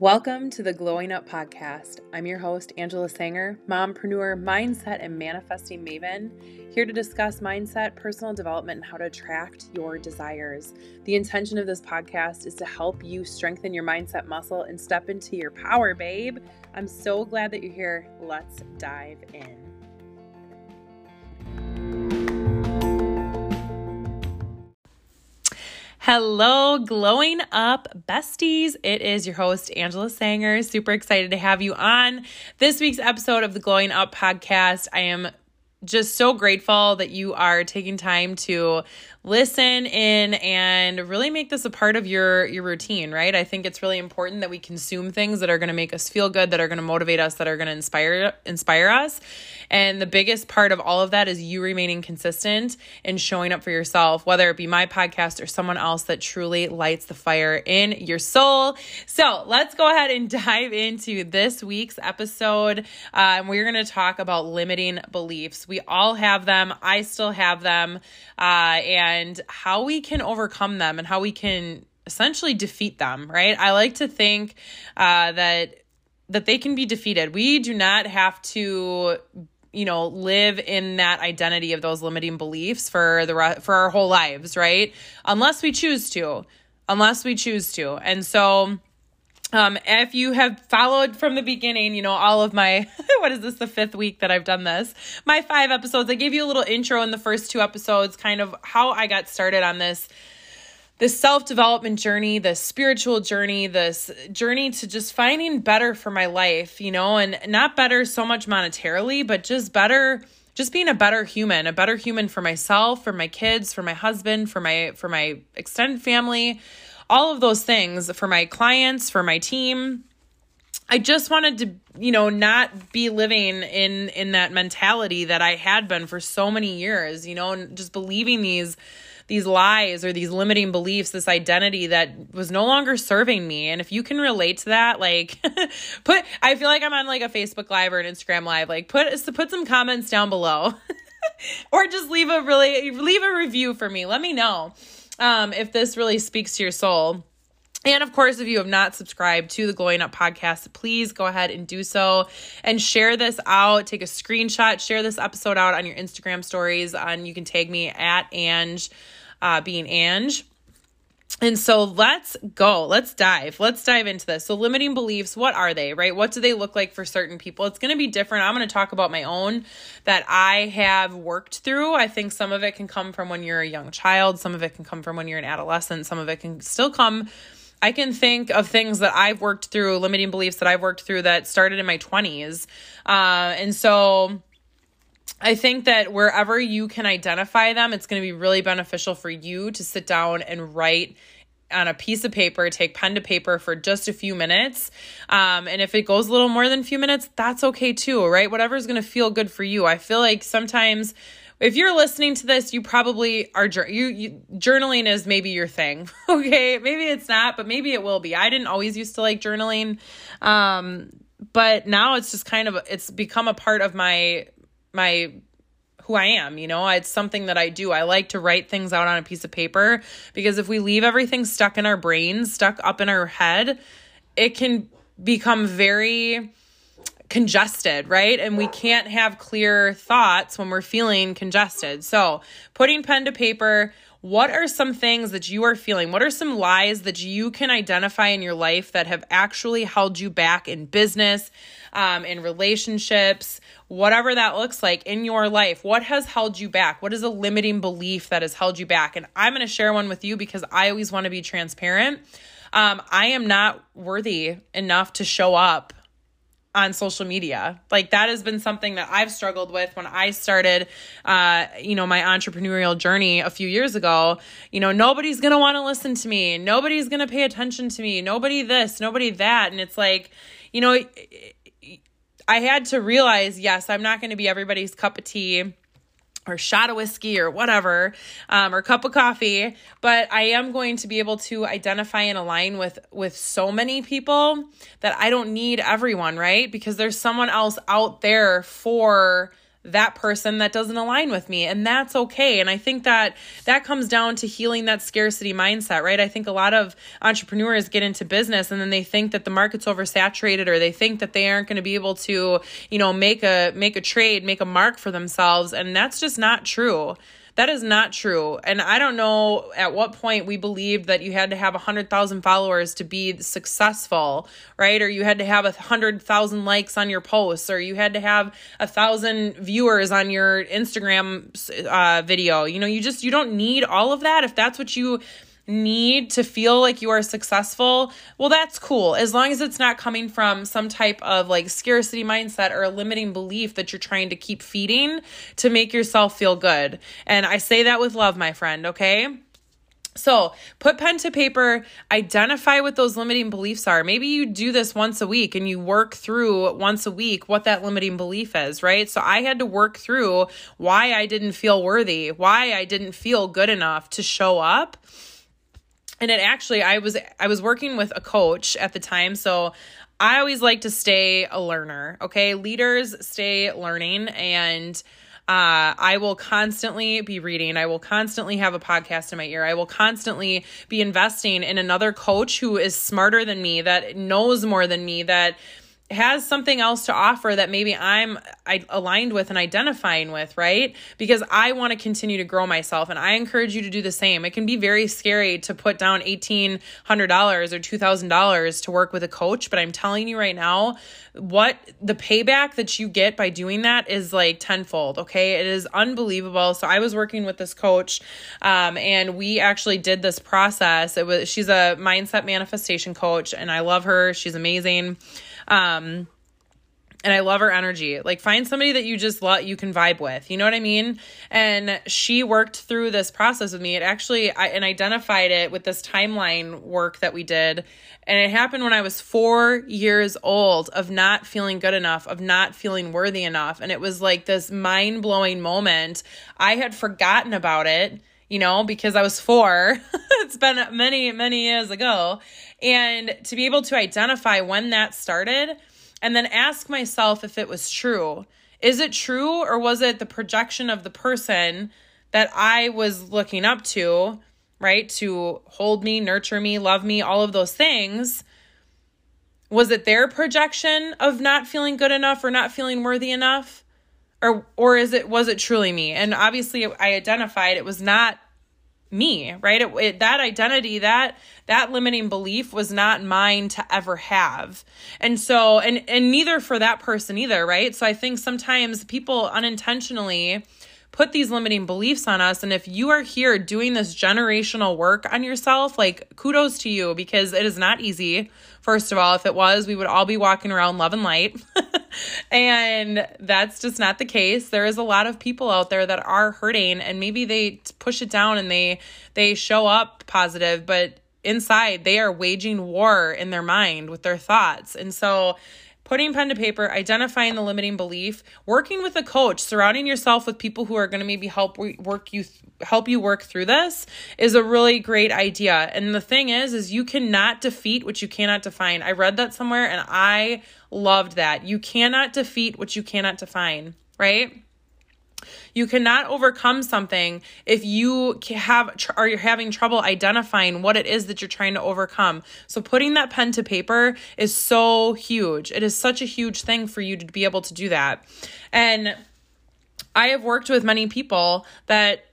Welcome to the Glowing Up Podcast. I'm your host, Angela Sanger, mompreneur, mindset, and manifesting maven, here to discuss mindset, personal development, and how to attract your desires. The intention of this podcast is to help you strengthen your mindset muscle and step into your power, babe. I'm so glad that you're here. Let's dive in. Hello, glowing up besties. It is your host, Angela Sanger. Super excited to have you on this week's episode of the Glowing Up podcast. I am just so grateful that you are taking time to listen in and really make this a part of your your routine right? I think it's really important that we consume things that are going to make us feel good that are going to motivate us that are going to inspire inspire us. And the biggest part of all of that is you remaining consistent and showing up for yourself whether it be my podcast or someone else that truly lights the fire in your soul. So let's go ahead and dive into this week's episode. Uh, and we're going to talk about limiting beliefs. We all have them. I still have them. Uh, and and how we can overcome them and how we can essentially defeat them, right? I like to think uh, that that they can be defeated. We do not have to you know live in that identity of those limiting beliefs for the re- for our whole lives, right? Unless we choose to. Unless we choose to. And so um, if you have followed from the beginning, you know, all of my, what is this, the fifth week that I've done this, my five episodes, I gave you a little intro in the first two episodes, kind of how I got started on this, this self development journey, this spiritual journey, this journey to just finding better for my life, you know, and not better so much monetarily, but just better just being a better human, a better human for myself, for my kids, for my husband, for my for my extended family, all of those things for my clients, for my team. I just wanted to, you know, not be living in in that mentality that I had been for so many years, you know, and just believing these these lies or these limiting beliefs, this identity that was no longer serving me. And if you can relate to that, like put I feel like I'm on like a Facebook live or an Instagram live, like put put some comments down below. or just leave a really leave a review for me. Let me know um, if this really speaks to your soul. And of course, if you have not subscribed to the Glowing Up podcast, please go ahead and do so and share this out. Take a screenshot, share this episode out on your Instagram stories. And you can tag me at Ange, uh, being Ange. And so let's go. Let's dive. Let's dive into this. So, limiting beliefs, what are they, right? What do they look like for certain people? It's going to be different. I'm going to talk about my own that I have worked through. I think some of it can come from when you're a young child, some of it can come from when you're an adolescent, some of it can still come. I can think of things that I've worked through, limiting beliefs that I've worked through that started in my 20s. Uh, and so, I think that wherever you can identify them, it's going to be really beneficial for you to sit down and write on a piece of paper, take pen to paper for just a few minutes. Um, and if it goes a little more than a few minutes, that's okay too, right? Whatever's going to feel good for you. I feel like sometimes if you're listening to this, you probably are you, you journaling is maybe your thing. okay, maybe it's not, but maybe it will be. I didn't always used to like journaling, um, but now it's just kind of it's become a part of my my who I am, you know, it's something that I do. I like to write things out on a piece of paper because if we leave everything stuck in our brains, stuck up in our head, it can become very congested, right? And we can't have clear thoughts when we're feeling congested. So, putting pen to paper, what are some things that you are feeling? What are some lies that you can identify in your life that have actually held you back in business, um, in relationships, whatever that looks like in your life. What has held you back? What is a limiting belief that has held you back? And I'm going to share one with you because I always want to be transparent. Um, I am not worthy enough to show up on social media. Like that has been something that I've struggled with when I started uh you know my entrepreneurial journey a few years ago. You know, nobody's to want to listen to me. Nobody's to pay attention to me. Nobody this, nobody that. And it's like, you know, I had to realize, yes, I'm not to be everybody's cup of tea or shot of whiskey or whatever, um, or cup of coffee, but I am going to be able to identify and align with with so many people that I don't need everyone, right? Because there's someone else out there for that person that doesn't align with me. And that's okay. And i think that that comes down to healing that scarcity mindset right? I think a lot of entrepreneurs get into business and then they think that the market's oversaturated or they think that they aren't going to be able to you know make a make a trade make a mark for themselves. And that's just not true that is not true. And I don't know at what point we believed that you had to have 100,000 followers to be successful, right? Or you had to have a 100,000 likes on your posts, or you had to have a thousand viewers on your Instagram uh, video. You know, you just, you don't need all of that. If that's what you need to feel like you are successful, well, that's cool. As long as it's not coming from some type of like scarcity mindset or a limiting belief that you're trying to keep feeding to make yourself feel good. And I say that with love, my friend, okay? So put pen to paper, identify what those limiting beliefs are. Maybe you do this once a week and you work through once a week what that limiting belief is, right? So I had to work through why I didn't feel worthy, why I didn't feel good enough to show up and it actually i was i was working with a coach at the time so i always like to stay a learner okay leaders stay learning and uh, I will constantly be reading. I will constantly have a podcast in my ear. I will constantly be investing in another coach who is smarter than me, that knows more than me, that has something else to offer that maybe I'm aligned with and identifying with, right? Because I want to continue to grow myself and I encourage you to do the same. It can be very scary to put down $1,800 or $2,000 to work with a coach, but I'm telling you right now, what the payback that you get by doing that is like tenfold, okay? It is unbelievable. So I was working with this coach um, and we actually did this process. It was she's a mindset manifestation coach and I love her. She's amazing. Um, and I love her energy. Like find somebody that you just let you can vibe with. You know what I mean? And she worked through this process with me. It actually I and identified it with this timeline work that we did. And it happened when I was 4 years old of not feeling good enough, of not feeling worthy enough. And it was like this mind-blowing moment. I had forgotten about it you know, because I was four. it's been many, many years ago. And to be able to identify when that started and then ask myself if it was true. Is it true or was it the projection of the person that I was looking up to, right? To hold me, nurture me, love me, all of those things. Was it their projection of not feeling good enough or not feeling worthy enough? Or or is it was it truly me? And obviously I identified it was not me right? It, it, that identity that that limiting belief was not mine to ever have. And so and and neither for that person either right? So i think sometimes people unintentionally put these limiting beliefs on us. And if you are here doing this generational work on yourself, like kudos to you because it is not easy. First of all, if it was, we would all be walking around love and light. and that's just not the case. There is a lot of people out there that are hurting and maybe they push it down and they they show up positive, but inside they are waging war in their mind with their thoughts. And so putting pen to paper, identifying the limiting belief, working with a coach, surrounding yourself with people who are going to maybe help work you help you work through this is a really great idea. And the thing is is you cannot defeat what you cannot define. I read that somewhere and I loved that. You cannot defeat what you cannot define, right? You cannot overcome something if you have are you having trouble identifying what it is that you're trying to overcome. So putting that pen to paper is so huge. It is such a huge thing for you to be able to do that. And I have worked with many people that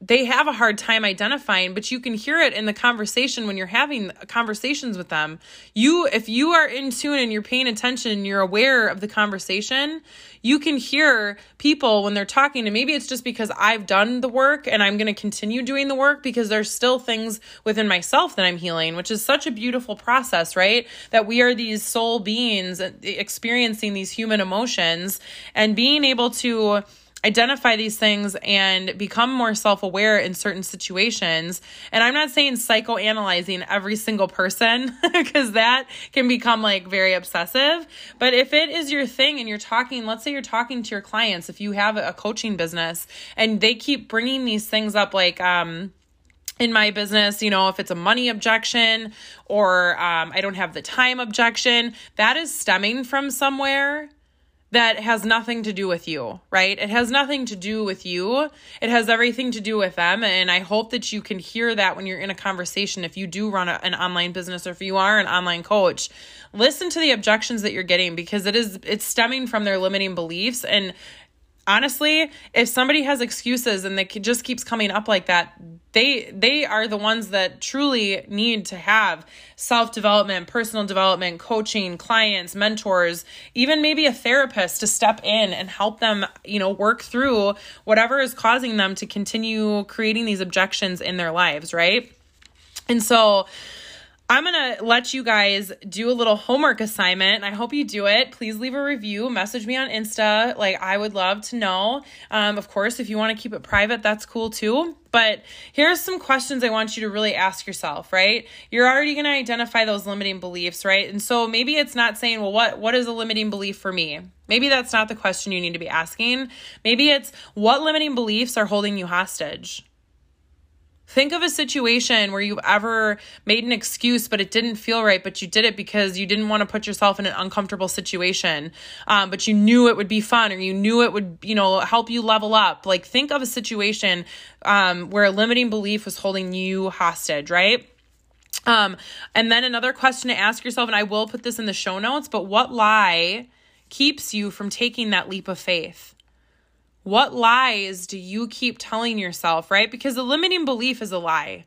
they have a hard time identifying but you can hear it in the conversation when you're having conversations with them. You if you are in tune and you're paying attention and you're aware of the conversation you can hear people when they're talking. And maybe it's just because I've done the work and I'm going to continue doing the work because there's still things within myself that I'm healing which is such a beautiful process right? That we are these soul beings experiencing these human emotions and being able to identify these things and become more self aware in certain situations. And I'm not saying psychoanalyzing every single person because that can become like very obsessive. But if it is your thing and you're talking, let's say you're talking to your clients, if you have a coaching business and they keep bringing these things up, like, um, in my business, you know, if it's a money objection or um, I don't have the time objection, that is stemming from somewhere that has nothing to do with you, right? It has nothing to do with you. It has everything to do with them. And I hope that you can hear that when you're in a conversation. If you do run a, an online business or if you are an online coach, listen to the objections that you're getting because it is, it's stemming from their limiting beliefs. And honestly, if somebody has excuses and they just keeps coming up like that, they they are the ones that truly need to have self-development, personal development, coaching, clients, mentors, even maybe a therapist to step in and help them, you know, work through whatever is causing them to continue creating these objections in their lives, right? And so I'm going to let you guys do a little homework assignment. I hope you do it. Please leave a review, message me on Insta. Like, I would love to know. Um, of course, if you want to keep it private, that's cool too. But here's some questions I want you to really ask yourself, right? You're already going to identify those limiting beliefs, right? And so maybe it's not saying, well, what, what is a limiting belief for me? Maybe that's not the question you need to be asking. Maybe it's what limiting beliefs are holding you hostage? Think of a situation where you've ever made an excuse, but it didn't feel right, but you did it because you didn't want to put yourself in an uncomfortable situation, um, but you knew it would be fun or you knew it would, you know, help you level up. Like, think of a situation um, where a limiting belief was holding you hostage, right? Um, and then another question to ask yourself, and I will put this in the show notes, but what lie keeps you from taking that leap of faith? What lies do you keep telling yourself, right? Because the limiting belief is a lie.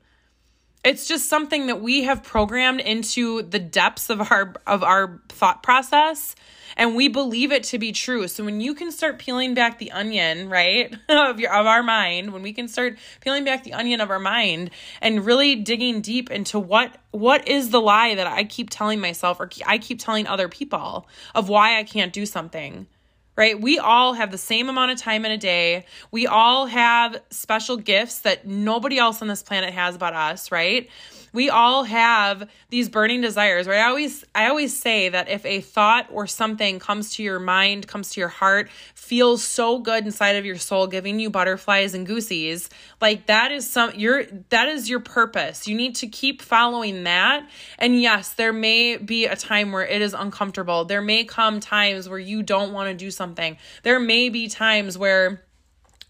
It's just something that we have programmed into the depths of our of our thought process and we believe it to be true. So when you can start peeling back the onion, right, of your of our mind, when we can start peeling back the onion of our mind and really digging deep into what what is the lie that I keep telling myself or I keep telling other people of why I can't do something right? We all have the same amount of time in a day. We all have special gifts that nobody else on this planet has but us, right? We all have these burning desires right? I always i always say that if a thought or something comes to your mind comes to your heart feels so good inside of your soul giving you butterflies and goosies like that is some your that is your purpose. You need to keep following that. And yes there may be a time where it is uncomfortable. There may come times where you don't want to do something. There may be times where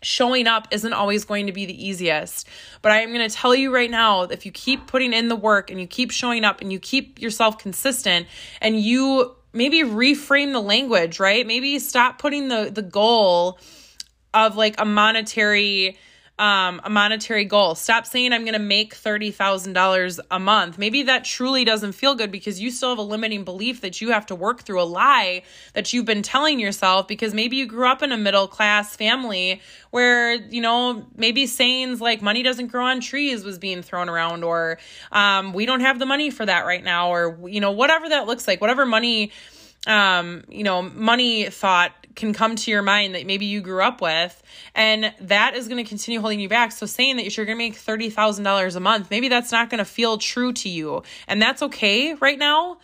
showing up isn't always going to be the easiest. But I am going to tell you right now if you keep putting in the work and you keep showing up and you keep yourself consistent and you maybe reframe the language, right? Maybe stop putting the the goal of like a monetary um, a monetary goal. Stop saying I'm going to make $30,000 a month. Maybe that truly doesn't feel good because you still have a limiting belief that you have to work through a lie that you've been telling yourself because maybe you grew up in a middle class family where, you know, maybe sayings like money doesn't grow on trees was being thrown around or um, we don't have the money for that right now or, you know, whatever that looks like, whatever money um, you know, money thought can come to your mind that maybe you grew up with and that is going to continue holding you back. So saying that you're going to make $30,000 a month maybe that's not going to feel true to you. And that's okay right now.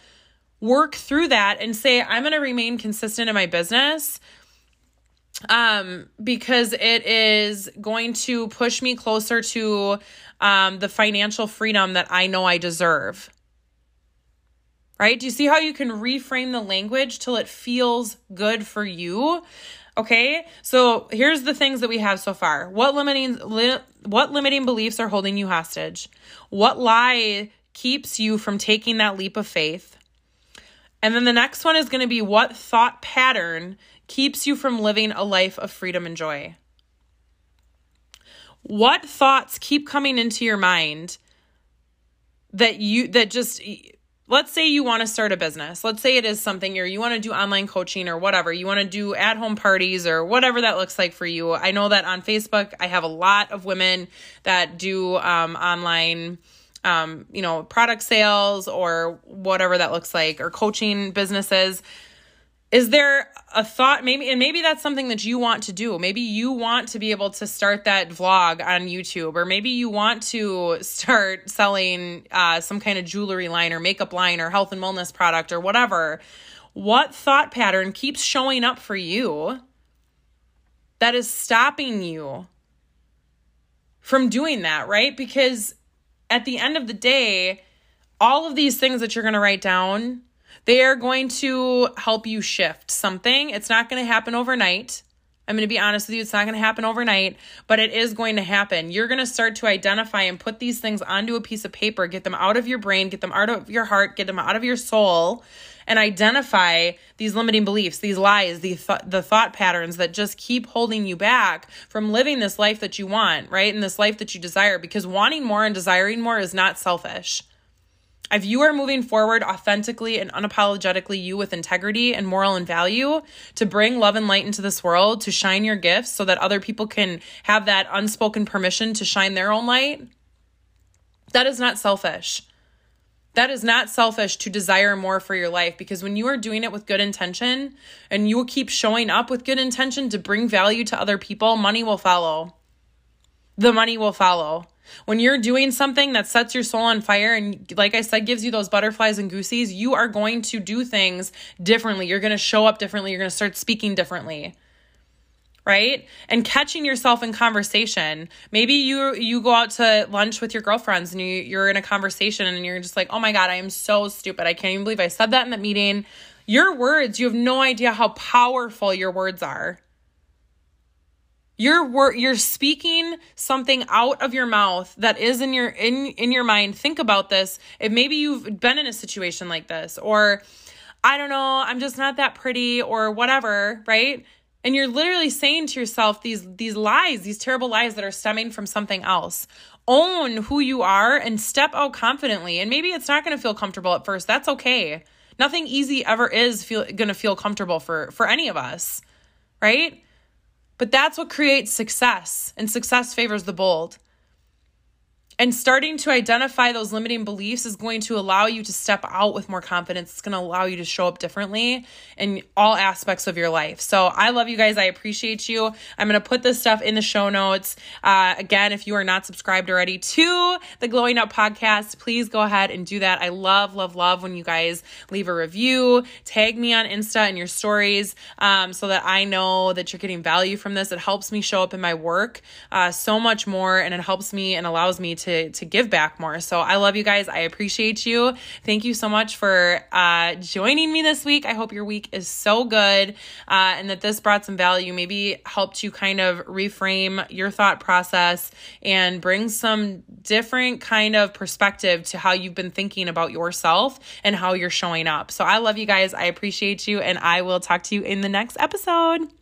Work through that and say I'm going to remain consistent in my business um because it is going to push me closer to um the financial freedom that I know I deserve right? Do you see how you can reframe the language till it feels good for you? Okay? So, here's the things that we have so far. What limiting li- what limiting beliefs are holding you hostage? What lie keeps you from taking that leap of faith? And then the next one is going to be what thought pattern keeps you from living a life of freedom and joy? What thoughts keep coming into your mind that you that just let's say you want to start a business. Let's say it is something or you want to do online coaching or whatever. You want to do at home parties or whatever that looks like for you. I know that on Facebook, I have a lot of women that do um, online um, you know, product sales or whatever that looks like, or coaching businesses is there a thought maybe and maybe that's something that you want to do. Maybe you want to be able to start that vlog on youtube or maybe you want to start selling uh, some kind of jewelry line or makeup line or health and wellness product or whatever. What thought pattern keeps showing up for you that is stopping you from doing that right? Because at the end of the day all of these things that you're going to write down They are going to help you shift something. It's not going to happen overnight. I'm going to be honest with you, it's not going to happen overnight, but it is going to happen. You're going to start to identify and put these things onto a piece of paper, get them out of your brain, get them out of your heart, get them out of your soul, and identify these limiting beliefs, these lies, the, th- the thought patterns that just keep holding you back from living this life that you want, right? And this life that you desire, because wanting more and desiring more is not selfish. If you are moving forward authentically and unapologetically, you with integrity and moral and value to bring love and light into this world, to shine your gifts so that other people can have that unspoken permission to shine their own light, that is not selfish. That is not selfish to desire more for your life because when you are doing it with good intention and you keep showing up with good intention to bring value to other people, money will follow. The money will follow. When you're doing something that sets your soul on fire and, like I said, gives you those butterflies and goosies, you are going to do things differently. You're going to show up differently. You're going to start speaking differently right and catching yourself in conversation maybe you you go out to lunch with your girlfriends and you you're in a conversation and you're just like oh my god i am so stupid i can't even believe i said that in that meeting your words you have no idea how powerful your words are you're wor- you're speaking something out of your mouth that is in your in in your mind. Think about this. If maybe you've been in a situation like this or I don't know, I'm just not that pretty or whatever, right? And you're literally saying to yourself these these lies, these terrible lies that are stemming from something else. Own who you are and step out confidently. And maybe it's not going to feel comfortable at first. That's okay. Nothing easy ever is feel going to feel comfortable for for any of us, right? But that's what creates success, and success favors the bold. And starting to identify those limiting beliefs is going to allow you to step out with more confidence. It's going to allow you to show up differently in all aspects of your life. So I love you guys. I appreciate you. I'm going to put this stuff in the show notes. Uh, again, if you are not subscribed already to the Glowing Up podcast, please go ahead and do that. I love, love, love when you guys leave a review, tag me on Insta and your stories um, so that I know that you're getting value from this. It helps me show up in my work uh, so much more and it helps me and allows me to to to give back more. So I love you guys. I appreciate you. Thank you so much for uh, joining me this week. I hope your week is so good uh, and that this brought some value. Maybe helped you kind of reframe your thought process and bring some different kind of perspective to how you've been thinking about yourself and how you're showing up. So I love you guys. I appreciate you, and I will talk to you in the next episode.